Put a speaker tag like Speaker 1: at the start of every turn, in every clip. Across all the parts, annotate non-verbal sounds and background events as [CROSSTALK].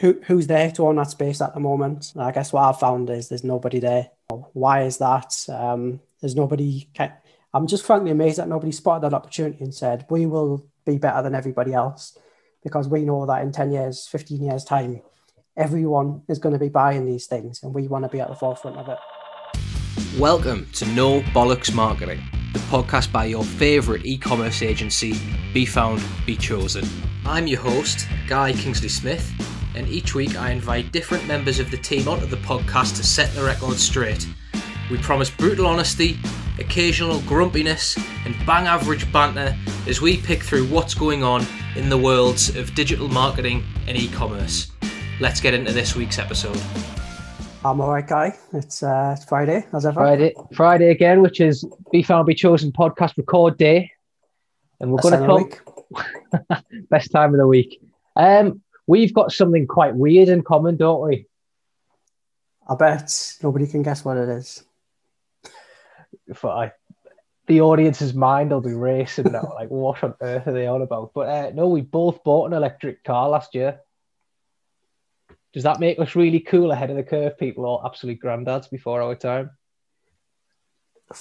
Speaker 1: who who's there to own that space at the moment? I guess what I've found is there's nobody there. Why is that? Um, there's nobody. I'm just frankly amazed that nobody spotted that opportunity and said we will be better than everybody else because we know that in 10 years, 15 years time, everyone is going to be buying these things and we want to be at the forefront of it.
Speaker 2: Welcome to No Bollocks Marketing, the podcast by your favourite e commerce agency, Be Found, Be Chosen. I'm your host, Guy Kingsley Smith, and each week I invite different members of the team onto the podcast to set the record straight. We promise brutal honesty, occasional grumpiness, and bang average banter as we pick through what's going on in the worlds of digital marketing and e commerce. Let's get into this week's episode.
Speaker 1: I'm all right, Guy. It's, uh, it's Friday, as ever.
Speaker 3: Friday, Friday again, which is Be Found Be Chosen podcast record day. And we're going to talk best time of the week. Um, we've got something quite weird in common, don't we?
Speaker 1: I bet nobody can guess what it is.
Speaker 3: For I, the audience's mind will be racing now. [LAUGHS] like, what on earth are they on about? But uh, no, we both bought an electric car last year. Does that make us really cool ahead of the curve? People all absolute granddads before our time.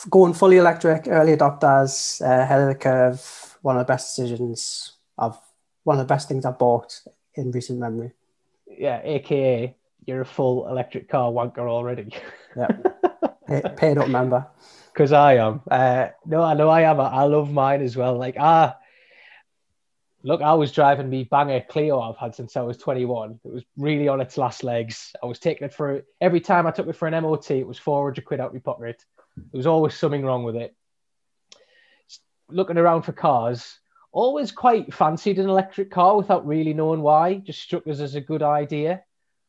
Speaker 1: Going fully electric, early adopters, uh, ahead of the curve. One of the best decisions I've, one of the best things I've bought in recent memory.
Speaker 3: Yeah, aka you're a full electric car wanker already. [LAUGHS]
Speaker 1: Yeah, paid up member. [LAUGHS]
Speaker 3: Because I am. Uh, no, I know I am. I love mine as well. Like ah, look, I was driving me banger Clio I've had since I was 21. It was really on its last legs. I was taking it for every time I took it for an MOT, it was 400 quid out my pocket. There was always something wrong with it. Looking around for cars, always quite fancied an electric car without really knowing why. Just struck us as a good idea.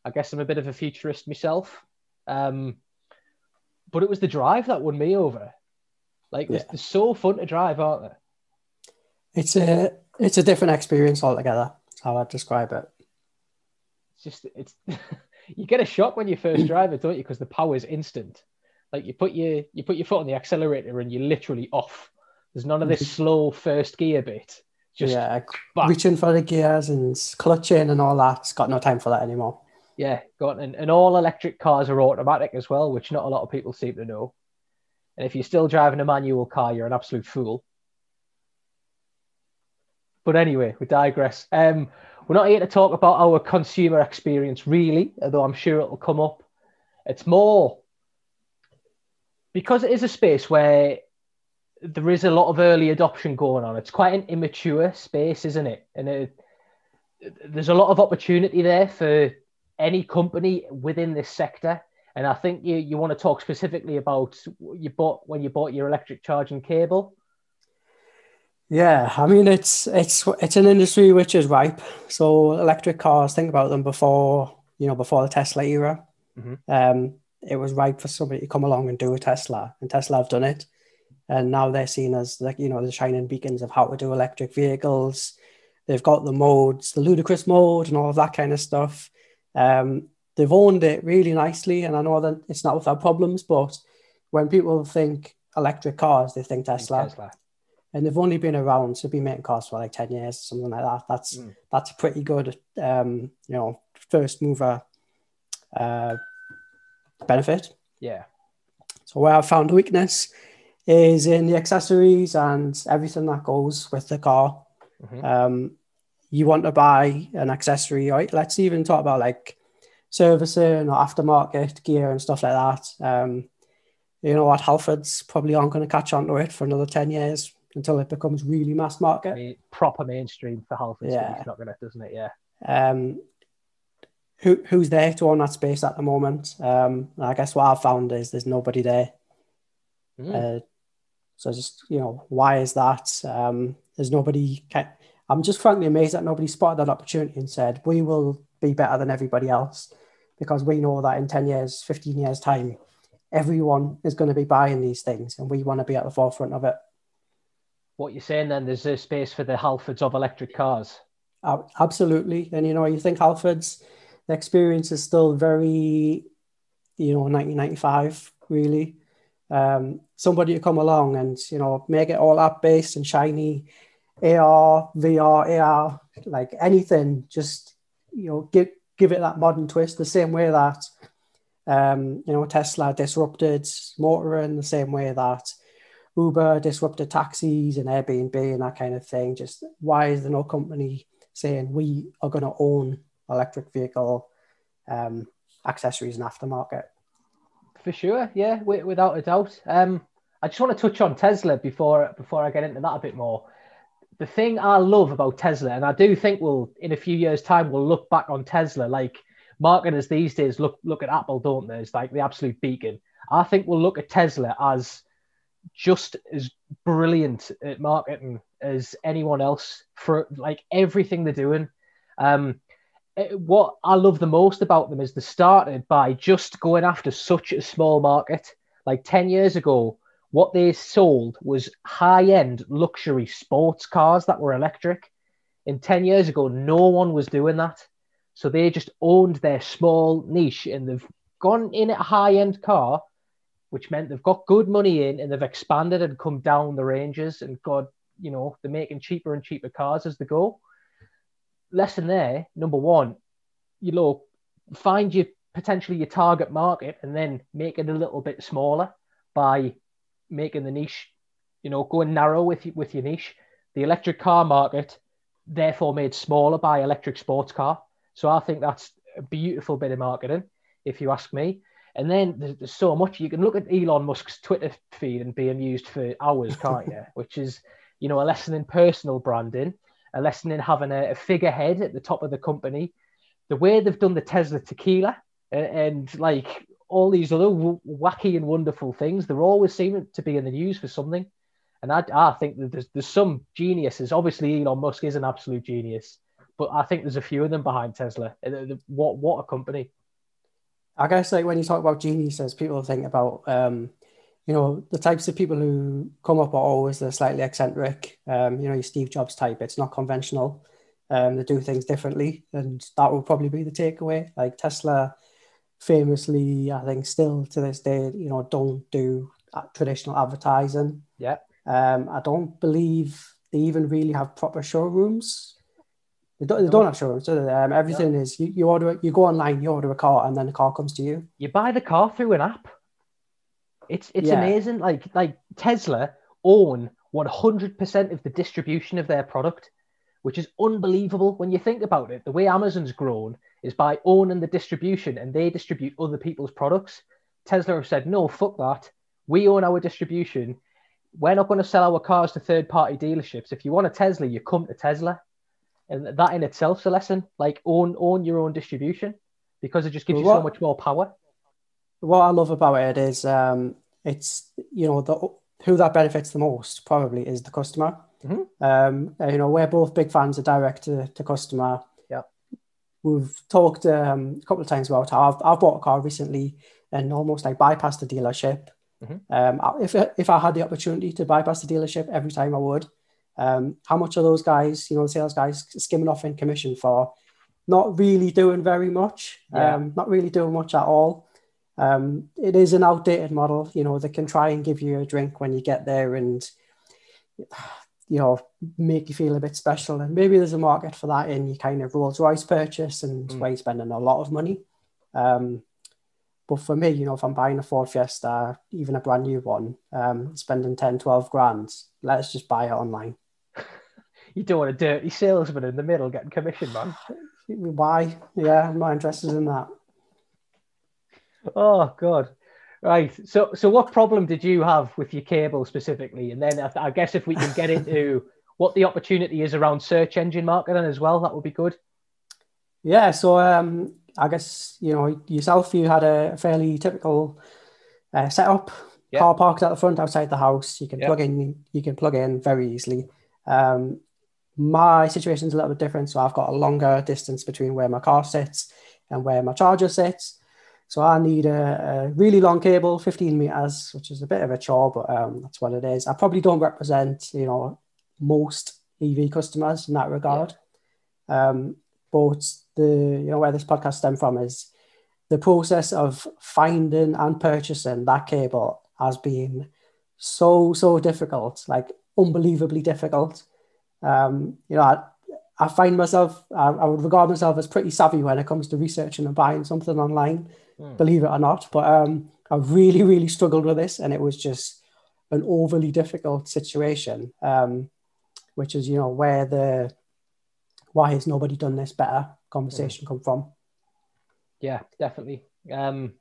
Speaker 3: I guess I'm a bit of a futurist myself. Um, but it was the drive that won me over. Like, yeah. they're so fun to drive, aren't they?
Speaker 1: It's a it's a different experience altogether. How I'd describe it.
Speaker 3: It's just it's [LAUGHS] you get a shock when you first [CLEARS THROAT] drive it, don't you? Because the power is instant. Like you put your you put your foot on the accelerator and you're literally off. There's none of this slow first gear bit.
Speaker 1: Just yeah, reaching for the gears and clutching and all that. It's got no time for that anymore.
Speaker 3: Yeah, got and, and all electric cars are automatic as well, which not a lot of people seem to know. And if you're still driving a manual car, you're an absolute fool. But anyway, we digress. Um, we're not here to talk about our consumer experience, really, although I'm sure it'll come up. It's more because it is a space where there is a lot of early adoption going on. It's quite an immature space, isn't it? And it, there's a lot of opportunity there for any company within this sector. And I think you, you want to talk specifically about you bought when you bought your electric charging cable.
Speaker 1: Yeah, I mean it's it's it's an industry which is ripe. So electric cars, think about them before you know before the Tesla era. Mm-hmm. Um, it was ripe for somebody to come along and do a Tesla, and Tesla have done it, and now they're seen as like you know the shining beacons of how to do electric vehicles. They've got the modes, the ludicrous mode, and all of that kind of stuff. Um, they've owned it really nicely, and I know that it's not without problems, but when people think electric cars, they think Tesla. Tesla and they've only been around to be making cars for like 10 years or something like that that's mm. that's a pretty good um you know first mover uh benefit
Speaker 3: yeah
Speaker 1: so where i found weakness is in the accessories and everything that goes with the car mm-hmm. um you want to buy an accessory right let's even talk about like servicing or aftermarket gear and stuff like that um you know what halfords probably aren't going to catch on to it for another 10 years until it becomes really mass market. I
Speaker 3: mean, proper mainstream for Halfords. Yeah, it's not gonna, doesn't it? Yeah.
Speaker 1: Um, who who's there to own that space at the moment? Um, I guess what I've found is there's nobody there. Mm. Uh, so just you know, why is that? Um, there's nobody. I'm just frankly amazed that nobody spotted that opportunity and said we will be better than everybody else because we know that in 10 years 15 years time everyone is going to be buying these things and we want to be at the forefront of it
Speaker 3: what you're saying then, there's a space for the Halfords of electric cars.
Speaker 1: Uh, absolutely. And, you know, you think Halfords, the experience is still very, you know, 1995, really. Um, somebody to come along and, you know, make it all app based and shiny, AR, VR, AR, like anything, just, you know, give, give it that modern twist, the same way that um, you know Tesla disrupted motor motoring, the same way that Uber disrupted taxis and Airbnb and that kind of thing. Just why is there no company saying we are going to own electric vehicle um, accessories and aftermarket?
Speaker 3: For sure, yeah, without a doubt. Um, I just want to touch on Tesla before before I get into that a bit more. The thing I love about Tesla, and I do think we'll in a few years' time we'll look back on Tesla like marketers these days look look at Apple, don't they? It's like the absolute beacon. I think we'll look at Tesla as just as brilliant at marketing as anyone else for like everything they're doing. Um, Uh, what I love the most about them is they started by just going after such a small market. Like 10 years ago, what they sold was high end luxury sports cars that were electric. And 10 years ago, no one was doing that. So they just owned their small niche and they've gone in a high end car, which meant they've got good money in and they've expanded and come down the ranges and got, you know, they're making cheaper and cheaper cars as they go. Lesson there, number one, you know, find your potentially your target market and then make it a little bit smaller by making the niche, you know, going narrow with with your niche. The electric car market, therefore, made smaller by electric sports car. So I think that's a beautiful bit of marketing, if you ask me. And then there's, there's so much you can look at Elon Musk's Twitter feed and be amused for hours, can't you? [LAUGHS] Which is, you know, a lesson in personal branding, a lesson in having a, a figurehead at the top of the company. The way they've done the Tesla tequila and, and like all these other w- wacky and wonderful things. They're always seeming to be in the news for something. And I, I think that there's, there's some geniuses. Obviously, Elon Musk is an absolute genius, but I think there's a few of them behind Tesla. What what a company!
Speaker 1: I guess like when you talk about geniuses, people think about um, you know the types of people who come up are always the slightly eccentric. Um, you know, your Steve Jobs type. It's not conventional. Um, they do things differently, and that will probably be the takeaway. Like Tesla famously, I think, still to this day, you know, don't do traditional advertising.
Speaker 3: Yeah.
Speaker 1: Um, I don't believe they even really have proper showrooms. They don't, they don't have showrooms. So um, everything is you, you order you go online, you order a car, and then the car comes to you.
Speaker 3: You buy the car through an app. It's it's yeah. amazing. Like like Tesla own one hundred percent of the distribution of their product, which is unbelievable when you think about it. The way Amazon's grown, is by owning the distribution and they distribute other people's products. Tesla have said, no, fuck that. We own our distribution. We're not going to sell our cars to third party dealerships. If you want a Tesla, you come to Tesla. And that in itself's a lesson. Like own own your own distribution because it just gives well, you so much more power.
Speaker 1: What I love about it is um, it's you know the who that benefits the most probably is the customer.
Speaker 3: Mm-hmm.
Speaker 1: Um, you know, we're both big fans of direct to, to customer Yeah, we've talked um, a couple of times about how I've, I've bought a car recently and almost like bypassed the dealership.
Speaker 3: Mm-hmm.
Speaker 1: Um, if if I had the opportunity to bypass the dealership every time, I would. Um, how much are those guys, you know, the sales guys skimming off in commission for? Not really doing very much. Yeah. Um, not really doing much at all. Um, it is an outdated model. You know, they can try and give you a drink when you get there, and you know, make you feel a bit special. And maybe there's a market for that in your kind of Rolls Royce purchase and mm. where you're spending a lot of money. Um, but for me, you know, if I'm buying a Ford Fiesta, even a brand new one, um, spending 10, 12 grand, let's just buy it online. [LAUGHS]
Speaker 3: you don't want a dirty salesman in the middle getting commission, man. [SIGHS]
Speaker 1: Why? Yeah, I'm not interested in that.
Speaker 3: Oh, God. Right. So, so what problem did you have with your cable specifically? And then I, I guess if we can get into [LAUGHS] what the opportunity is around search engine marketing as well, that would be good.
Speaker 1: Yeah. So, um, I guess you know yourself. You had a fairly typical uh, setup. Yep. Car parked at the front outside the house. You can yep. plug in. You can plug in very easily. Um, my situation is a little bit different. So I've got a longer distance between where my car sits and where my charger sits. So I need a, a, really long cable, 15 meters, which is a bit of a chore, but um, that's what it is. I probably don't represent, you know, most EV customers in that regard. Yeah. Um, but the, you know, where this podcast stemmed from is the process of finding and purchasing that cable has been so, so difficult, like unbelievably difficult. Um, you know, I, I find myself, I, I, would regard myself as pretty savvy when it comes to researching and buying something online, mm. believe it or not. But um, I really, really struggled with this, and it was just an overly difficult situation, um, which is, you know, where the why has nobody done this better conversation mm. come from.
Speaker 3: Yeah, definitely. Um,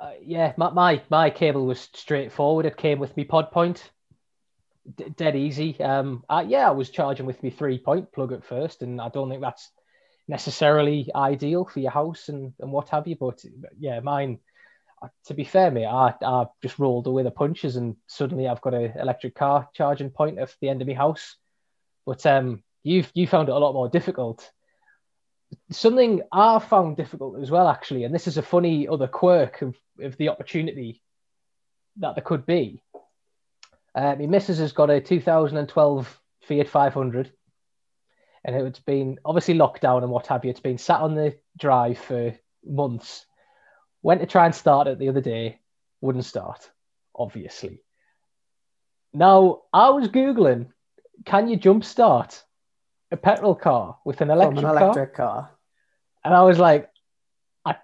Speaker 3: uh, yeah, my, my my cable was straightforward. It came with me Pod Point, D- dead easy. Um, uh, yeah, I was charging with me three point plug at first, and I don't think that's necessarily ideal for your house and, and what have you. But yeah, mine. Uh, to be fair, mate, I, I just rolled away the punches, and suddenly I've got an electric car charging point at the end of my house. But um, you've you found it a lot more difficult something I found difficult as well, actually, and this is a funny other quirk of, of the opportunity that there could be. Uh, my missus has got a 2012 Fiat 500, and it's been obviously locked down and what have you. It's been sat on the drive for months. Went to try and start it the other day, wouldn't start, obviously. Now, I was Googling, can you jump start a petrol car with an electric,
Speaker 1: an electric car. car.
Speaker 3: And I was like, I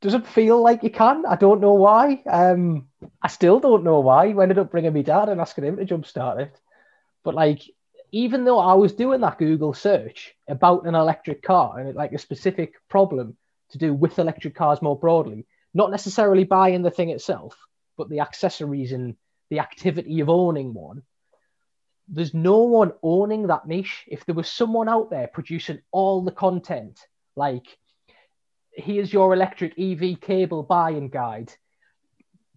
Speaker 3: doesn't feel like you can. I don't know why. Um, I still don't know why. We ended up bringing me dad and asking him to jumpstart it. But like, even though I was doing that Google search about an electric car and like a specific problem to do with electric cars more broadly, not necessarily buying the thing itself, but the accessories and the activity of owning one, there's no one owning that niche. If there was someone out there producing all the content, like here's your electric EV cable buying guide,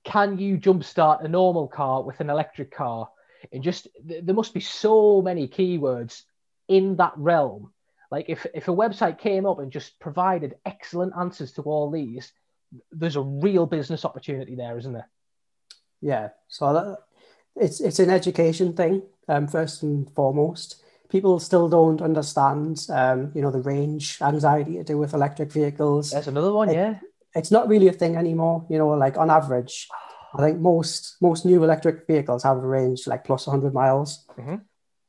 Speaker 3: can you jumpstart a normal car with an electric car? And just there must be so many keywords in that realm. Like if, if a website came up and just provided excellent answers to all these, there's a real business opportunity there, isn't there?
Speaker 1: Yeah. So that, it's it's an education thing um, first and foremost. People still don't understand, um, you know, the range anxiety to do with electric vehicles.
Speaker 3: That's another one,
Speaker 1: it,
Speaker 3: yeah.
Speaker 1: It's not really a thing anymore. You know, like on average, I think most most new electric vehicles have a range like plus 100 miles. Mm-hmm.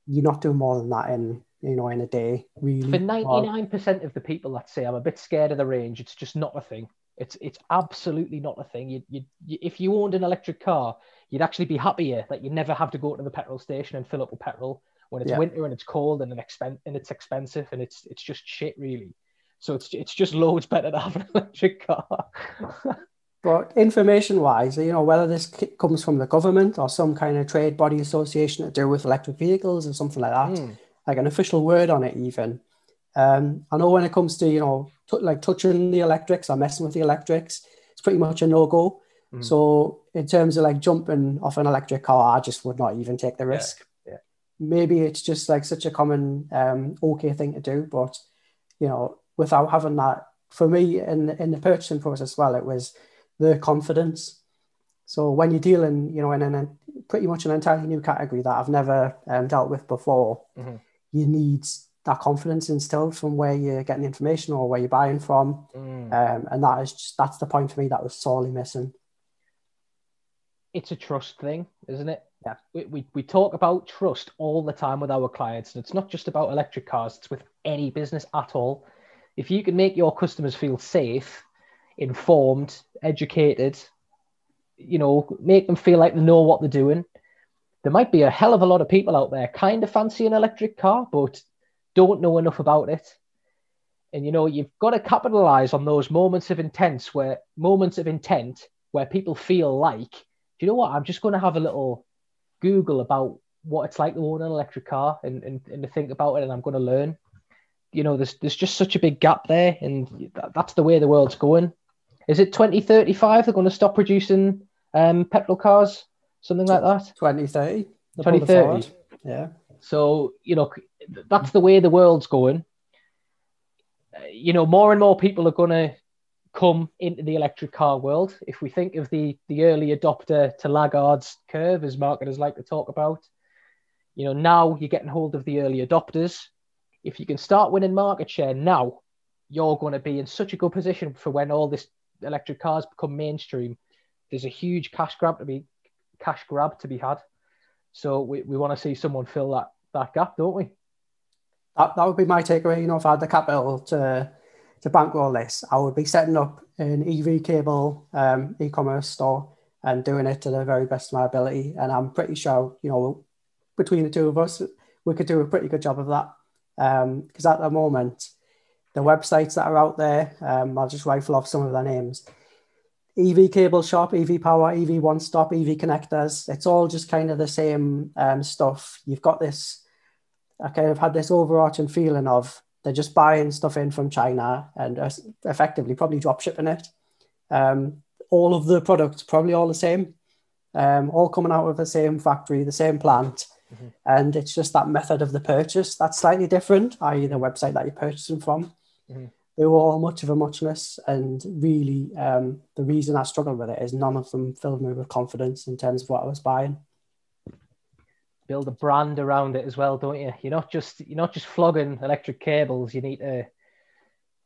Speaker 1: You're not doing more than that in you know in a day. Really,
Speaker 3: for 99 percent of the people that say I'm a bit scared of the range, it's just not a thing. It's it's absolutely not a thing. You, you, you if you owned an electric car, you'd actually be happier that you never have to go to the petrol station and fill up with petrol when it's yeah. winter and it's cold and, an expen- and it's expensive and it's it's just shit really. So it's it's just loads better to have an [LAUGHS] electric car. [LAUGHS]
Speaker 1: but information wise, you know, whether this comes from the government or some kind of trade body association to do with electric vehicles or something like that, mm. like an official word on it, even. Um, I know when it comes to, you know, t- like touching the electrics or messing with the electrics, it's pretty much a no go. Mm. So in terms of like jumping off an electric car, I just would not even take the risk.
Speaker 3: Yeah. yeah.
Speaker 1: Maybe it's just like such a common um, okay thing to do, but you know, without having that, for me in in the purchasing process, well, it was the confidence. So when you're dealing, you know, in a pretty much an entirely new category that I've never um, dealt with before, mm-hmm. you need that confidence instilled from where you're getting the information or where you're buying from, mm. um, and that is just that's the point for me that was sorely missing
Speaker 3: it's a trust thing, isn't it? Yeah. We, we, we talk about trust all the time with our clients, and it's not just about electric cars, it's with any business at all. If you can make your customers feel safe, informed, educated, you know, make them feel like they know what they're doing. There might be a hell of a lot of people out there kind of fancy an electric car, but don't know enough about it. And you know, you've got to capitalize on those moments of intent where moments of intent where people feel like do you know what? I'm just going to have a little Google about what it's like to own an electric car and, and, and to think about it, and I'm going to learn. You know, there's there's just such a big gap there, and that, that's the way the world's going. Is it 2035 they're going to stop producing um, petrol cars, something like that?
Speaker 1: 2030.
Speaker 3: 2030.
Speaker 1: Yeah.
Speaker 3: So you know, that's the way the world's going. You know, more and more people are going to come into the electric car world. If we think of the the early adopter to laggards curve, as marketers like to talk about, you know, now you're getting hold of the early adopters. If you can start winning market share now, you're going to be in such a good position for when all this electric cars become mainstream. There's a huge cash grab to be cash grab to be had. So we, we want to see someone fill that that gap, don't we?
Speaker 1: that, that would be my takeaway. You know, if I had the capital to to bankroll this, I would be setting up an EV cable um, e-commerce store and doing it to the very best of my ability. And I'm pretty sure, you know, between the two of us, we could do a pretty good job of that. Because um, at the moment, the websites that are out there, um, I'll just rifle off some of their names. EV cable shop, EV power, EV one stop, EV connectors. It's all just kind of the same um, stuff. You've got this, I kind of had this overarching feeling of they're just buying stuff in from China and effectively probably drop shipping it. Um, all of the products probably all the same, um, all coming out of the same factory, the same plant. Mm-hmm. And it's just that method of the purchase that's slightly different, i.e., the website that you're purchasing from. Mm-hmm. They were all much of a muchness. And really, um, the reason I struggled with it is none of them filled me with confidence in terms of what I was buying
Speaker 3: build a brand around it as well, don't you? You're not just you're not just flogging electric cables. You need to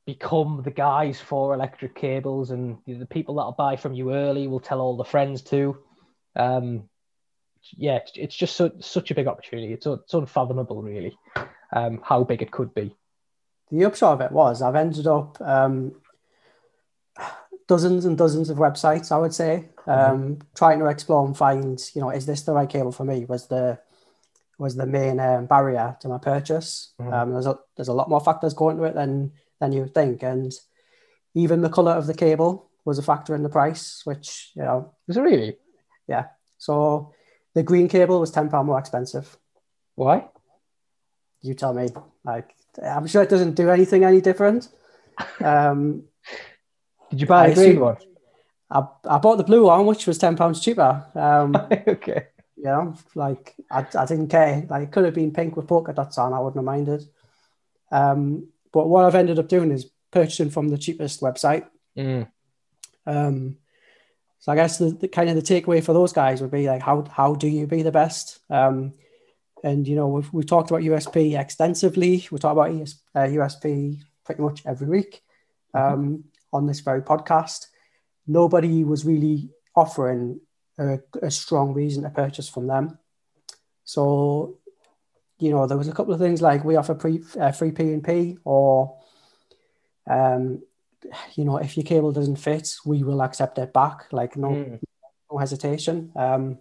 Speaker 3: become the guys for electric cables, and the people that'll buy from you early will tell all the friends too. Um, yeah, it's just so, such a big opportunity. It's, it's unfathomable, really, um, how big it could be.
Speaker 1: The upshot of it was I've ended up um, dozens and dozens of websites. I would say mm-hmm. um, mm-hmm. trying to explore and find, you know, is this the right cable for me? Was the was the main um, barrier to my purchase. Mm-hmm. Um, there's a there's a lot more factors going into it than than you would think, and even the color of the cable was a factor in the price, which you know
Speaker 3: was it really?
Speaker 1: Yeah. So the green cable was ten pound more expensive.
Speaker 3: Why?
Speaker 1: You tell me. Like I'm sure it doesn't do anything any different. Um,
Speaker 3: Did you buy the green one?
Speaker 1: I, I bought the blue one, which was ten pounds cheaper. Um, [LAUGHS]
Speaker 3: okay.
Speaker 1: You know, like I, I didn't care. Like it could have been pink with polka dots on. I wouldn't have minded. Um, but what I've ended up doing is purchasing from the cheapest website.
Speaker 3: Mm.
Speaker 1: Um, so I guess the, the, kind of the takeaway for those guys would be like, how how do you be the best? Um, and you know, we've we've talked about USP extensively. We talk about ES, uh, USP pretty much every week mm-hmm. um, mm-hmm. on this very podcast. Nobody was really offering a, a strong reason to purchase from them. So, you know, there was a couple of things like we offer pre, uh, free P and P, or, um, you know, if your cable doesn't fit, we will accept it back. Like no, mm. no hesitation. Um,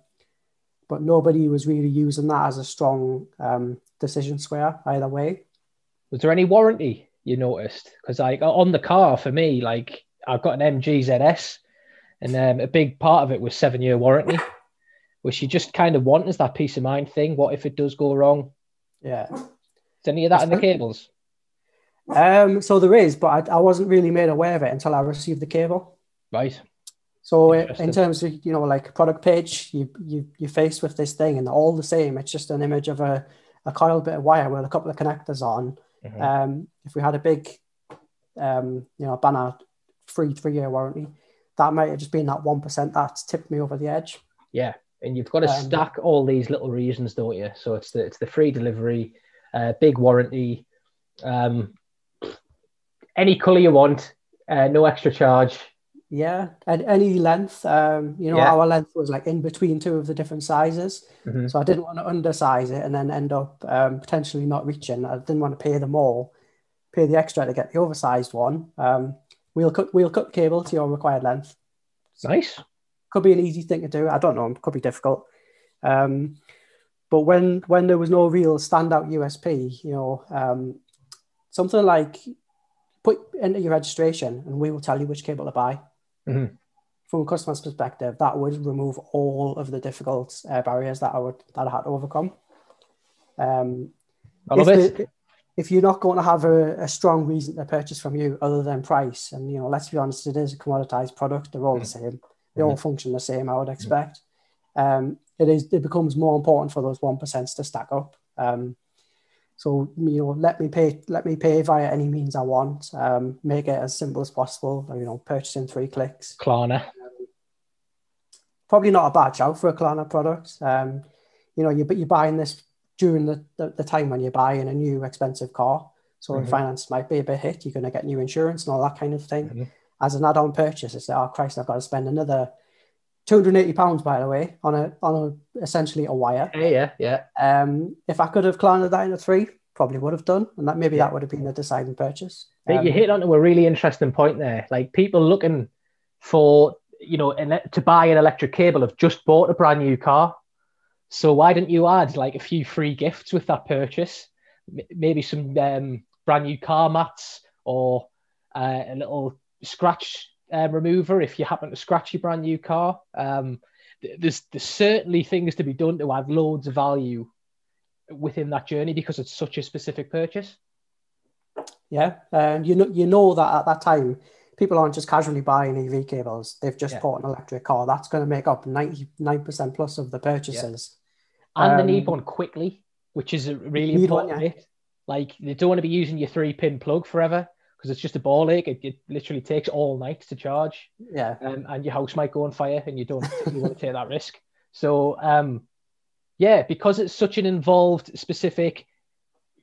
Speaker 1: but nobody was really using that as a strong um, decision square either way.
Speaker 3: Was there any warranty you noticed? Because like on the car for me, like I've got an MG ZS and um, a big part of it was seven year warranty, which you just kind of want as that peace of mind thing. What if it does go wrong?
Speaker 1: Yeah.
Speaker 3: Is any of that in the cables?
Speaker 1: Um, so there is, but I, I, wasn't really made aware of it until I received the cable.
Speaker 3: Right.
Speaker 1: So in terms of you know like product page, you you you faced with this thing and all the same. It's just an image of a a coiled bit of wire with a couple of connectors on. Mm-hmm. Um, if we had a big, um, you know, banner free three year warranty, that might have just been that 1% that's tipped me over the edge.
Speaker 3: Yeah. And you've got to um, stack all these little reasons, don't you? So it's the, it's the free delivery, uh, big warranty, um, any color you want, uh, no extra charge.
Speaker 1: Yeah, at any length. Um, you know, yeah. our length was like in between two of the different sizes, mm-hmm. so I didn't want to undersize it and then end up um, potentially not reaching. I didn't want to pay them all, pay the extra to get the oversized one. Um, We'll cut we'll cut cable to your required length.
Speaker 3: Nice.
Speaker 1: Could be an easy thing to do. I don't know. Could be difficult. Um, but when when there was no real standout USP, you know, um, something like put into your registration and we will tell you which cable to buy.
Speaker 3: Mm-hmm.
Speaker 1: From a customer's perspective, that would remove all of the difficult uh, barriers that I would that I had to overcome. Um,
Speaker 3: I love it. The,
Speaker 1: if you're not going to have a, a, strong reason to purchase from you other than price, and you know, let's be honest, it is a commoditized product. They're all mm. the same. They all function the same. I would mm. expect. Mm. Um, it is. It becomes more important for those one percent to stack up. Um, so you know, let me pay. Let me pay via any means I want. Um, make it as simple as possible. You know, purchasing three clicks.
Speaker 3: Klarna.
Speaker 1: Um, probably not a bad shout for a Klarna product. Um, you know, you but you're buying this during the, the, the, time when you're buying a new expensive car. So mm-hmm. finance might be a bit hit. You're going to get new insurance and all that kind of thing. Mm-hmm. As an add-on purchase, it's like, oh Christ, I've got to spend another 280 pounds, by the way, on a on a essentially a wire.
Speaker 3: Yeah, yeah, yeah.
Speaker 1: Um, if I could have Klarna'd that in a three, probably would have done, and that maybe yeah. that would have been the deciding purchase.
Speaker 3: Um, you hit onto a really interesting point there. Like people looking for you know to buy an electric cable have just bought a brand new car. So why didn't you add like a few free gifts with that purchase? Maybe some um, brand new car mats or uh, a little scratch uh, remover if you happen to scratch your brand new car. Um, there's there's certainly things to be done to add loads of value within that journey because it's such a specific purchase.
Speaker 1: Yeah, and you know you know that at that time people aren't just casually buying EV cables; they've just yeah. bought an electric car. That's going to make up ninety nine percent plus of the purchases.
Speaker 3: Yeah. And um, they need one quickly, which is a really important one, yeah. Like they don't want to be using your three pin plug forever because it's just a ball ache. It, it, literally takes all night to charge.
Speaker 1: Yeah.
Speaker 3: Um, and your house might go on fire and you don't [LAUGHS] you want to take that risk. So um, yeah, because it's such an involved, specific,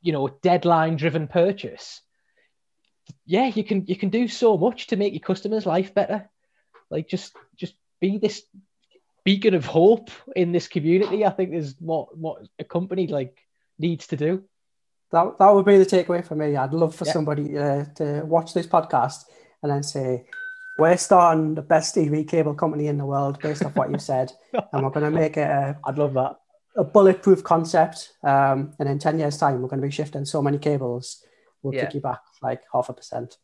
Speaker 3: you know, deadline driven purchase. Yeah, you can you can do so much to make your customers' life better. Like just just be this beacon of hope in this community. I think is what what a company like needs to do
Speaker 1: that that would be the takeaway for me. I'd love for yeah. somebody uh, to watch this podcast and then say, "We're starting the best EV cable company in the world based off what you said, [LAUGHS] and we're going to make it." A,
Speaker 3: I'd love that
Speaker 1: a bulletproof concept. Um, and in ten years' time, we're going to be shifting so many cables. We'll yeah. kick you back like half a percent.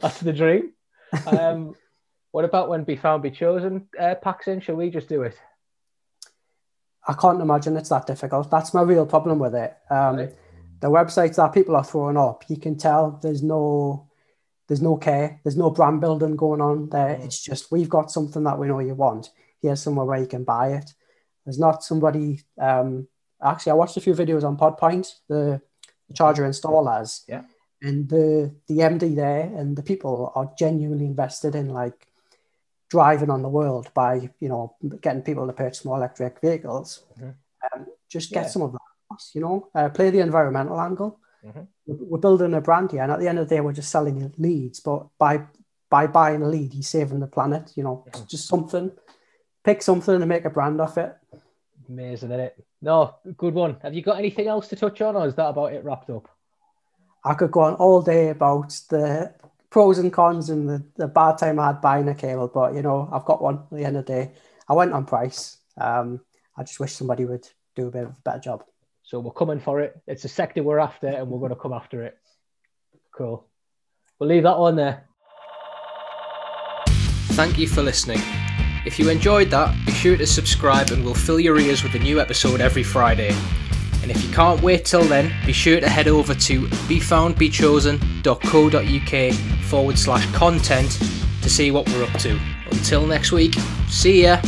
Speaker 3: That's [LAUGHS] the dream. Um, [LAUGHS] what about when Be Found Be Chosen uh, packs in? Shall we just do it?
Speaker 1: I can't imagine it's that difficult. That's my real problem with it. Um, right. The websites that people are throwing up, you can tell there's no there's no care, there's no brand building going on there. Mm. It's just we've got something that we know you want. Here's somewhere where you can buy it. There's not somebody. Um, actually, I watched a few videos on PodPoint, the, the charger installers.
Speaker 3: Yeah.
Speaker 1: And the the MD there and the people are genuinely invested in like driving on the world by you know getting people to purchase more electric vehicles. Mm-hmm. Um, just get yeah. some of that, you know, uh, play the environmental angle. Mm-hmm. We're building a brand here, and at the end of the day, we're just selling leads. But by by buying a lead, you're saving the planet. You know, mm-hmm. just something. Pick something and make a brand off it.
Speaker 3: Amazing, isn't it? No, good one. Have you got anything else to touch on, or is that about it wrapped up?
Speaker 1: I could go on all day about the pros and cons and the, the bad time I had buying a cable, but you know, I've got one at the end of the day. I went on price. Um, I just wish somebody would do a bit of a better job.
Speaker 3: So we're coming for it. It's a sector we're after, and we're going to come after it. Cool. We'll leave that on there.
Speaker 2: Thank you for listening. If you enjoyed that, be sure to subscribe, and we'll fill your ears with a new episode every Friday. And if you can't wait till then, be sure to head over to befoundbechosen.co.uk forward slash content to see what we're up to. Until next week, see ya!